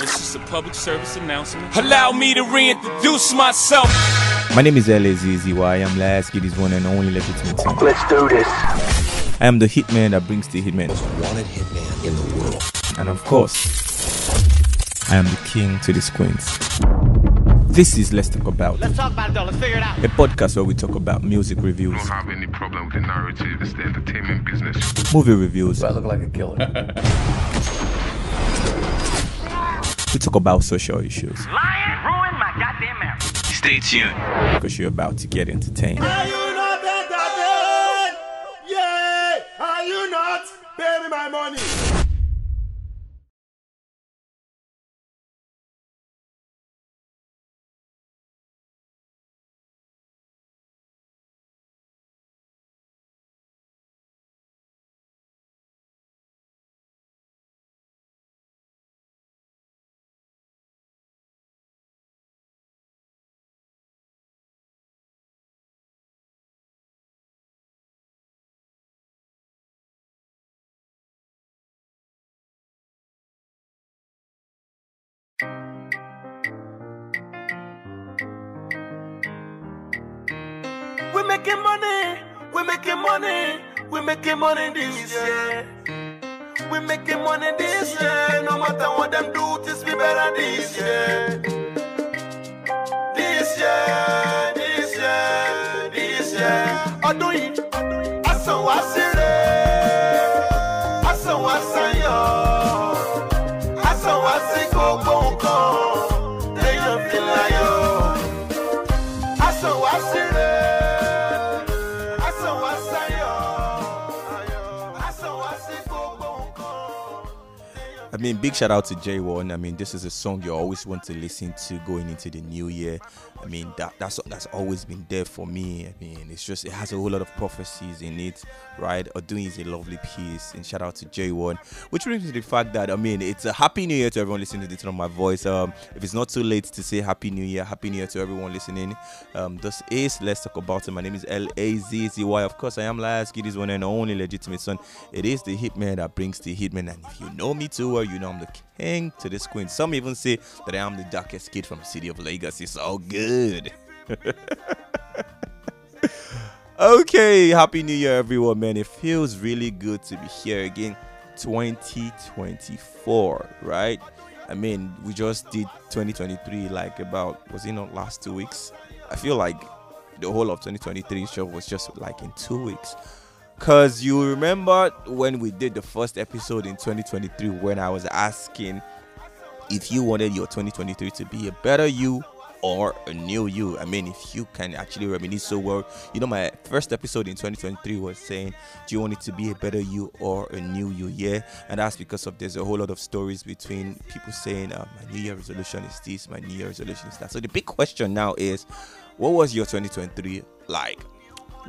This is a public service announcement. Allow me to reintroduce myself. My name is LAZZY. I am Lasky, this one and only legitimate. Let's do this. I am the hitman that brings the hitman. Wanted hitman in the world. And of course, I am the king to the queens. This is Let's Talk About. Let's talk about it though. Let's figure it out. A podcast where we talk about music reviews, I don't have any problem with the narrative. It's the entertainment business. movie reviews. I look like a killer. We talk about social issues Lion ruined my goddamn marriage. Stay tuned. because you're about to get entertained. Are you not entertained? Yeah! Are you not? Pay me my money. Making money, we making money, we making money this year. We making money this year. No matter what them do, this be better this year. This year, mean, big shout out to J1. I mean, this is a song you always want to listen to going into the new year. I mean, that that's that's always been there for me. I mean, it's just it has a whole lot of prophecies in it, right? Odun is a lovely piece, and shout out to J1. Which brings me to the fact that I mean, it's a happy new year to everyone listening to the tone of my voice. Um, if it's not too late to say happy new year, happy new year to everyone listening. Um, this is let's talk about it. My name is L A Z Z Y. Of course, I am Lasky, this one and only legitimate son. It is the hitman that brings the hitman, and if you know me too well, you know I'm the king to this queen. Some even say that I am the darkest kid from the city of Lagos. It's all good. okay, happy new year, everyone, man. It feels really good to be here again. 2024, right? I mean, we just did 2023 like about was it not last two weeks? I feel like the whole of 2023 show was just like in two weeks. Cause you remember when we did the first episode in 2023 when I was asking if you wanted your 2023 to be a better you or a new you. I mean, if you can actually reminisce so well, you know, my first episode in 2023 was saying, Do you want it to be a better you or a new you? Yeah, and that's because of there's a whole lot of stories between people saying, uh, My New Year resolution is this, my New Year resolution is that. So the big question now is, What was your 2023 like?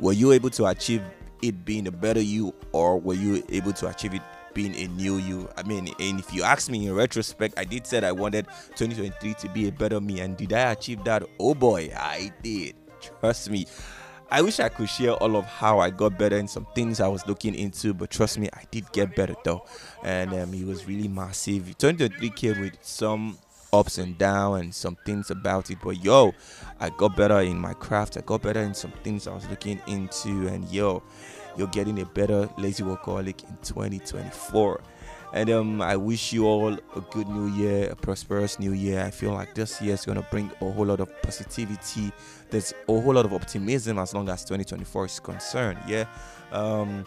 Were you able to achieve it being a better you, or were you able to achieve it being a new you? I mean, and if you ask me in retrospect, I did said I wanted 2023 to be a better me, and did I achieve that? Oh boy, I did. Trust me. I wish I could share all of how I got better and some things I was looking into, but trust me, I did get better though, and um, it was really massive. 2023 came with some ups and downs and some things about it, but yo, I got better in my craft. I got better in some things I was looking into, and yo, you're getting a better lazy workaholic in 2024. And um, I wish you all a good new year, a prosperous new year. I feel like this year is gonna bring a whole lot of positivity. There's a whole lot of optimism as long as 2024 is concerned. Yeah. Um,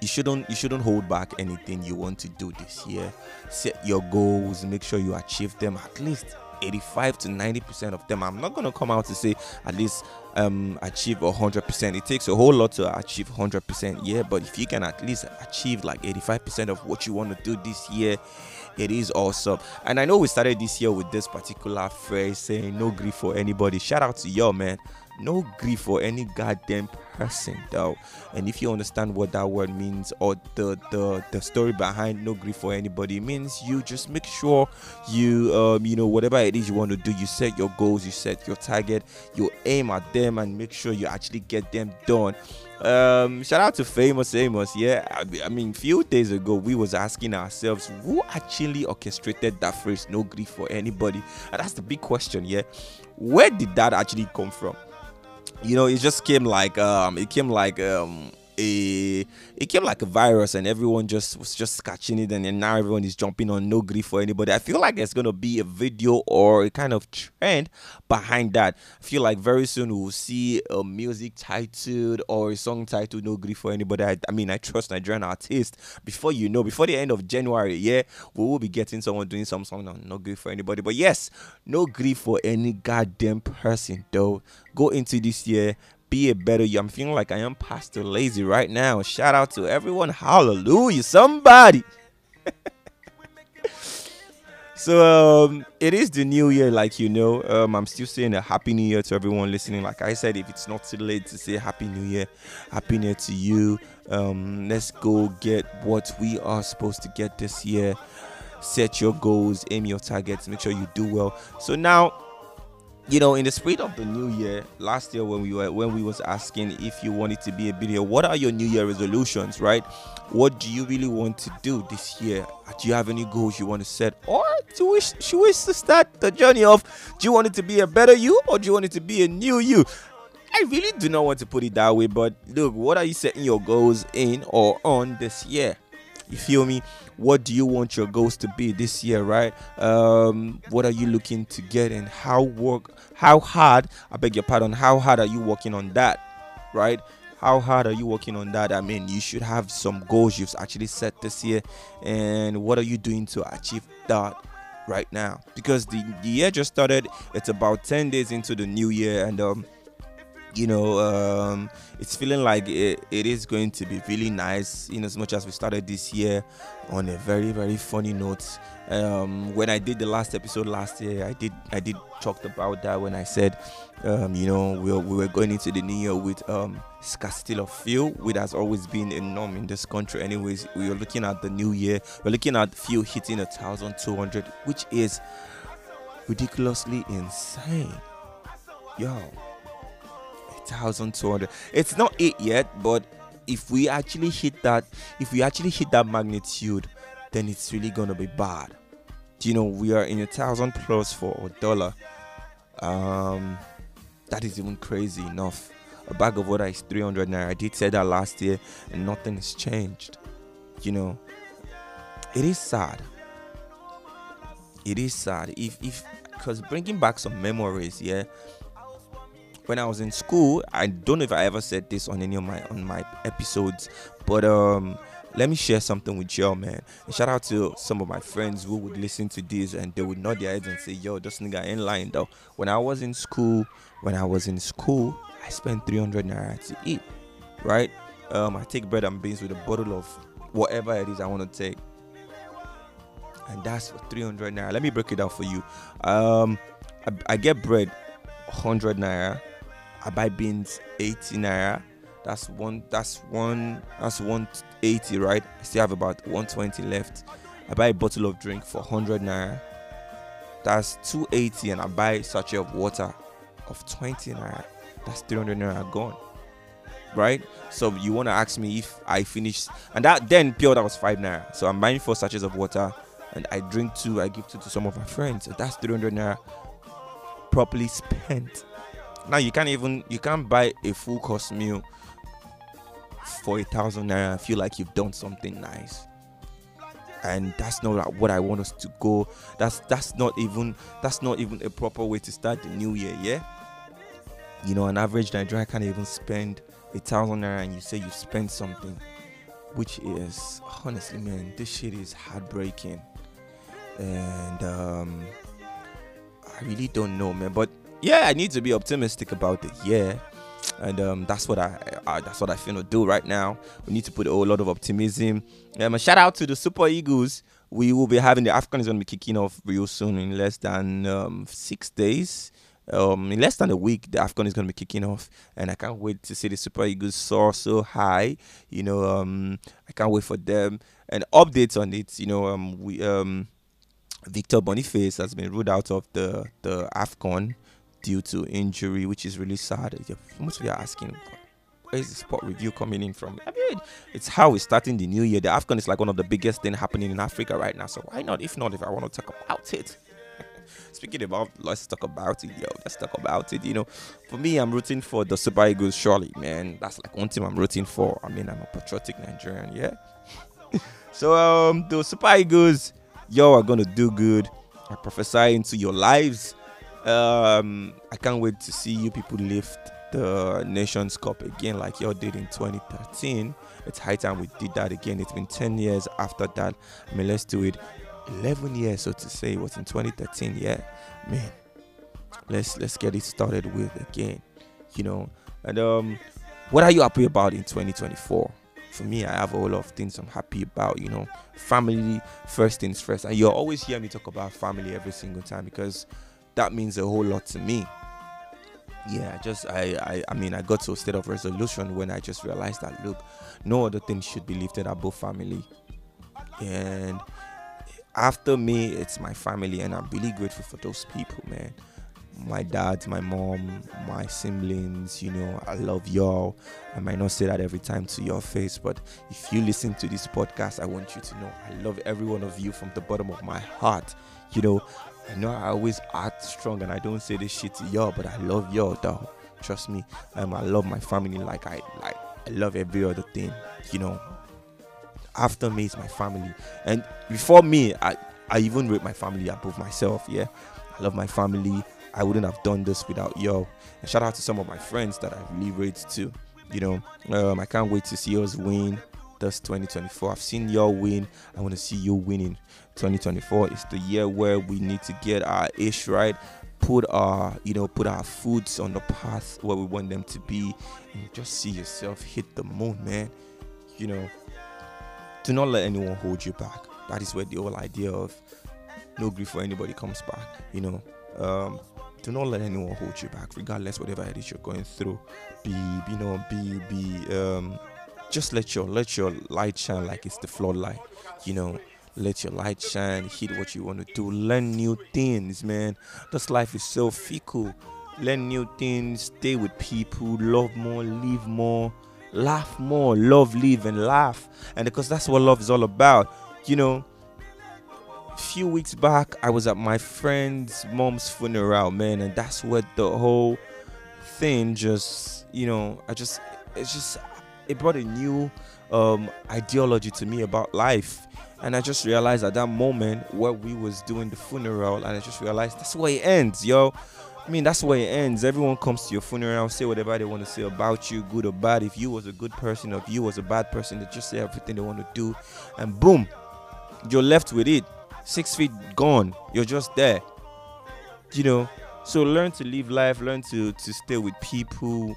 you shouldn't you shouldn't hold back anything you want to do this year. Set your goals, make sure you achieve them at least 85 to 90 percent of them. I'm not gonna come out to say at least um achieve 100 percent. It takes a whole lot to achieve 100 percent. Yeah, but if you can at least achieve like 85 percent of what you want to do this year, it is awesome. And I know we started this year with this particular phrase saying no gree for anybody. Shout out to y'all, man. No gree for any goddamn person, though. And if you understand what that word means or the the the story behind no gree for anybody, means you just make sure you um you know whatever it is you want to do, you set your goals, you set your target, you aim at them, and make sure you actually get them done Um, shout out to famous Amos. Yeah, I, I mean, few days ago we was asking ourselves who actually orchestrated that phrase "no gree for anybody," and that's the big question. Yeah, where did that actually come from? You know, it just came like um, it came like um a it came like a virus and everyone just was just catching it and now everyone is jumping on no gree for anybody. I feel like there's gonna be a video or a kind of trend behind that. I feel like very soon we'll see a music titled or a song titled no gree for anybody. I, I mean i trust nigerian artists. Before you know before the end of january yeah we will be getting someone doing some song on no gree for anybody. But yes no gree for any goddamn person though. Go into this year be a better you. I'm feeling like I am Pastor Lazy right now. Shout out to everyone. Hallelujah. Somebody. so um, it is the new year, like you know. Um, I'm still saying a happy new year to everyone listening. Like I said, if it's not too late to say happy new year, happy new year to you. Um, let's go get what we are supposed to get this year. Set your goals, aim your targets, make sure you do well. So now you know in the spirit of the new year last year when we were when we was asking if you wanted to be a billionaire what are your new year resolutions right? What do you really want to do this year? Uh, do you have any goals you want to set or do you wish should wish to start the journey of do you want it to be a better you or do you want it to be a new you? I really do not want to put it that way, but look, what are you setting your goals in or on this year? You feel me? What do you want your goals to be this year, right? Um, what are you looking to get and how work how hard, I beg your pardon, how hard are you working on that? Right? How hard are you working on that? I mean, you should have some goals you've actually set this year, and what are you doing to achieve that right now? Because the, the year just started, it's about 10 days into the new year, and um, you know um, it's feeling like it, it is going to be really nice in as much as we started this year on a very very funny note. Um, when i did the last episode last year i did i did talked about that when i said um, you know we, we were going into the new year with um, of fuel which has always been a norm in this country anyways. We are looking at the new year we're looking at fuel hitting a thousand two hundred which is ridiculously insane. Yo 1200 it's not it yet but if we actually hit that if we actually hit that magnitude then it's really gonna be bad. Do you know we are in a thousand plus for a dollar. Um that is even crazy enough. A bag of water is 300 naira. I did say that last year and nothing has changed. You know it is sad. It is sad. If if because bringing back some memories yeah when I was in school, I don't know if I ever said this on any of my on my episodes, but um let me share something with y'all, man. And shout out to some of my friends who would listen to this and they would nod their heads and say, Yo, this nigga ain't lying though. When I was in school, when I was in school, I spent 300 naira to eat, right? Um, I take bread and beans with a bottle of whatever it is I want to take. And that's for 300 naira. Let me break it down for you. Um, I, I get bread 100 naira I buy beans 80 naira. That's one. That's one. That's 180, right? I still have about 120 left. I buy a bottle of drink for 100 naira. That's 280, and I buy a sachet of water of 20 naira. That's 300 naira gone. Right? So you want to ask me if I finish, and that then pure that was five naira. So I'm buying four sachets of water, and I drink two. I give two to some of my friends. So that's 300 naira properly spent now you can't even you can't buy a full course meal for a thousand naira and feel like you've done something nice. And that's not what i want us to go. That's that's not even that's not even a proper way to start the new year yeah? You know an average nigerian can't even spend a thousand naira and you say you spent something which is honestly man this shit is heartbreaking. And um i really don't know man but yeah, I need to be optimistic about it. Yeah, and um, that's what I, I that's what I feel to do right now. We need to put a whole lot of optimism. Um, a shout out to the Super Eagles. We will be having the Afcon is going to be kicking off real soon in less than um, six days. Um, in less than a week, the Afcon is going to be kicking off, and I can't wait to see the Super Eagles soar so high. You know, um, I can't wait for them and updates on it. You know, um, we um, Victor Boniface has been ruled out of the the Afcon due to injury, which is really sad. Most of you are asking, where's the sport review coming in from? I mean, it's how we're starting the new year. The AFCON is like one of the biggest thing happening in Africa right now. So why not? If not, if I want to talk about it. Speaking about, let's talk about it, yo. Let's talk about it. You know, for me, I'm rooting for the Super Eagles. Surely, man, that's like one team I'm rooting for. I mean, I'm a patriotic Nigerian, yeah. so, um, the Super Eagles, y'all are gonna do good. I prophesy into your lives. Um, I can't wait to see you people lift the Nations Cup again, like y'all did in 2013. It's high time we did that again. It's been 10 years after that. I mean, let's do it 11 years, so to say. It was in 2013. Yeah, man. Let's let's get it started with again. You know, and um, what are you happy about in 2024? For me, I have a lot of things I'm happy about. You know, family first things first, and you'll always hear me talk about family every single time because that means a whole lot to me. Yeah just I, I i mean i got to a state of resolution when i just realized that look no other thing should be lifted above family. And after me it's my family and i'm really grateful for those people man. My dad my mom my siblings you know i love y'all. I might not say that every time to your face but if you listen to this podcast i want you to know i love every one of you from the bottom of my heart. You know I know I always act strong and I don't say this shit to y'all, but I love y'all though. Trust me. Um, I love my family like I like I love every other thing. You know. After me is my family. And before me, I, I even rate my family above myself. Yeah. I love my family. I wouldn't have done this without y'all. And shout out to some of my friends that I really rate too. You know, um, I can't wait to see us win this 2024. I've seen y'all win. I want to see you winning. 2024 is the year where we need to get our ish right put our you know put our foods on the path where we want them to be and just see yourself hit the moon man. You know do not let anyone hold you back. That is where the whole idea of no gree for anybody comes back you know. Um do not let anyone hold you back regardless whatever it is you're going through. Be you know be be um just let your let your light shine like it's the floodlight you know? Let your light shine hit what you want to do. Learn new things man. This life is so fickle. Learn new things stay with people love more live more laugh more. Love live and laugh. And because that's what love is all about you know? A few weeks back i was at my friend's mom's funeral man and that's where the whole thing just you know i just it's just it brought a new um ideology to me about life and I just realized at that moment where we was doing the funeral, and I just realized that's where it ends, yo. I mean, that's where it ends. Everyone comes to your funeral, say whatever they want to say about you, good or bad. If you was a good person, or if you was a bad person, they just say everything they want to do, and boom, you're left with it. Six feet gone. You're just there. You know. So learn to live life. Learn to to stay with people.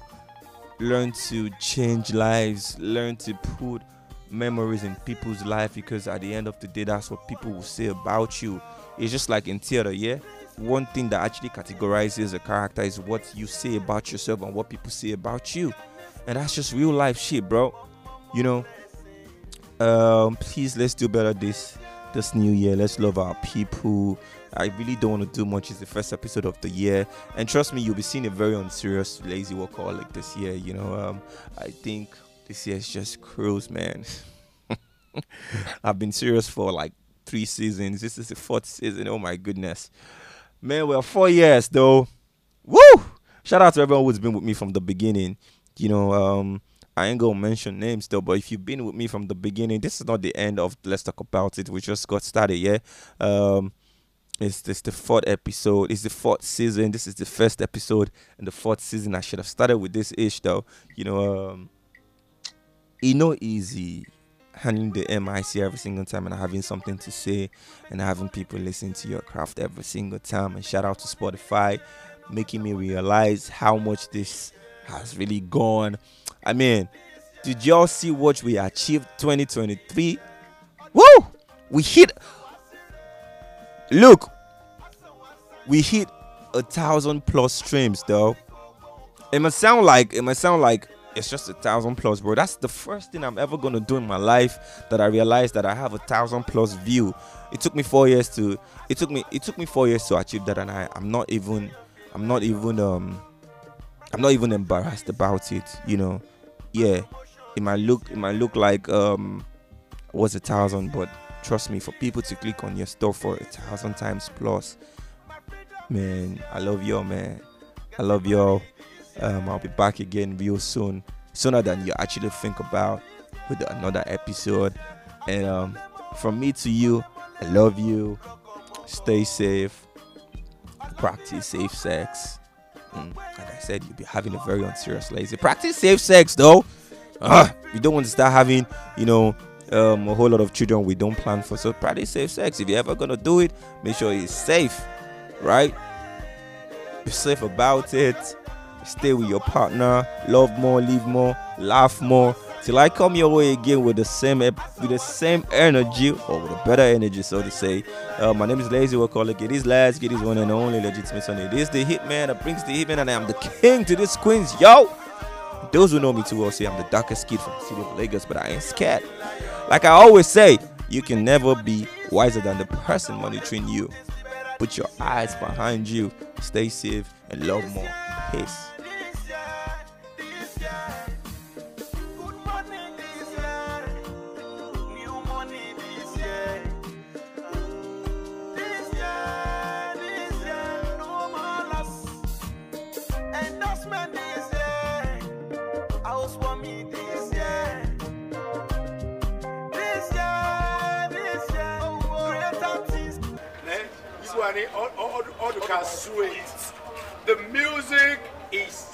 Learn to change lives. Learn to put memories in people's life because at the end of the day that's what people will say about you. It's just like in theater yeah? One thing that actually categorizes a character is what you say about yourself and what people say about you. And that's just real life shit bro. You know um please let's do better this this new year let's love our people i really don't want to do much it's the first episode of the year and trust me you'll be seeing a very unserious lazy workaholic this year you know um i think this year's just cruise, man. I've been serious for like three seasons. This is the fourth season. Oh my goodness. Man, well, four years though. Woo! Shout out to everyone who's been with me from the beginning. You know, um, I ain't gonna mention names though, but if you've been with me from the beginning, this is not the end of Let's Talk About It. We just got started, yeah. Um, it's this the fourth episode. It's the fourth season. This is the first episode in the fourth season. I should have started with this ish though. You know, um, it's not easy handling the MIC every single time and having something to say and having people listen to your craft every single time. And shout out to Spotify, making me realize how much this has really gone. I mean, did y'all see what we achieved 2023? Woo! We hit. Look, we hit a thousand plus streams though. It must sound like it must sound like it's just a thousand plus, bro. That's the first thing I'm ever gonna do in my life that I realized that I have a thousand plus view. It took me four years to it took me it took me four years to achieve that and I, I'm not even I'm not even um I'm not even embarrassed about it, you know. Yeah, it might look it might look like um was a thousand, but trust me, for people to click on your stuff for a thousand times plus, man, I love y'all, man. I love y'all. Um, I'll be back again real soon, sooner than you actually think about, with another episode. And um, from me to you, I love you. Stay safe. Practice safe sex. Mm, like I said, you'll be having a very unserious lazy. Practice safe sex though. Uh, we don't want to start having, you know, um, a whole lot of children we don't plan for. So practice safe sex. If you're ever gonna do it, make sure it's safe, right? Be safe about it. Stay with your partner. Love more, live more, laugh more. Till I come your way again with the same with the same energy or with a better energy, so to say. Uh, my name is Lazy Workaholic. It is Laz. It is one and only legitimate son. It is the hitman that brings the hitman, and I am the king to this queens, yo. Those who know me too well say I'm the darkest kid from the city of Lagos, but I ain't scared. Like I always say, you can never be wiser than the person monitoring you. Put your eyes behind you. Stay safe and love more. Peace. Can sweet. The music is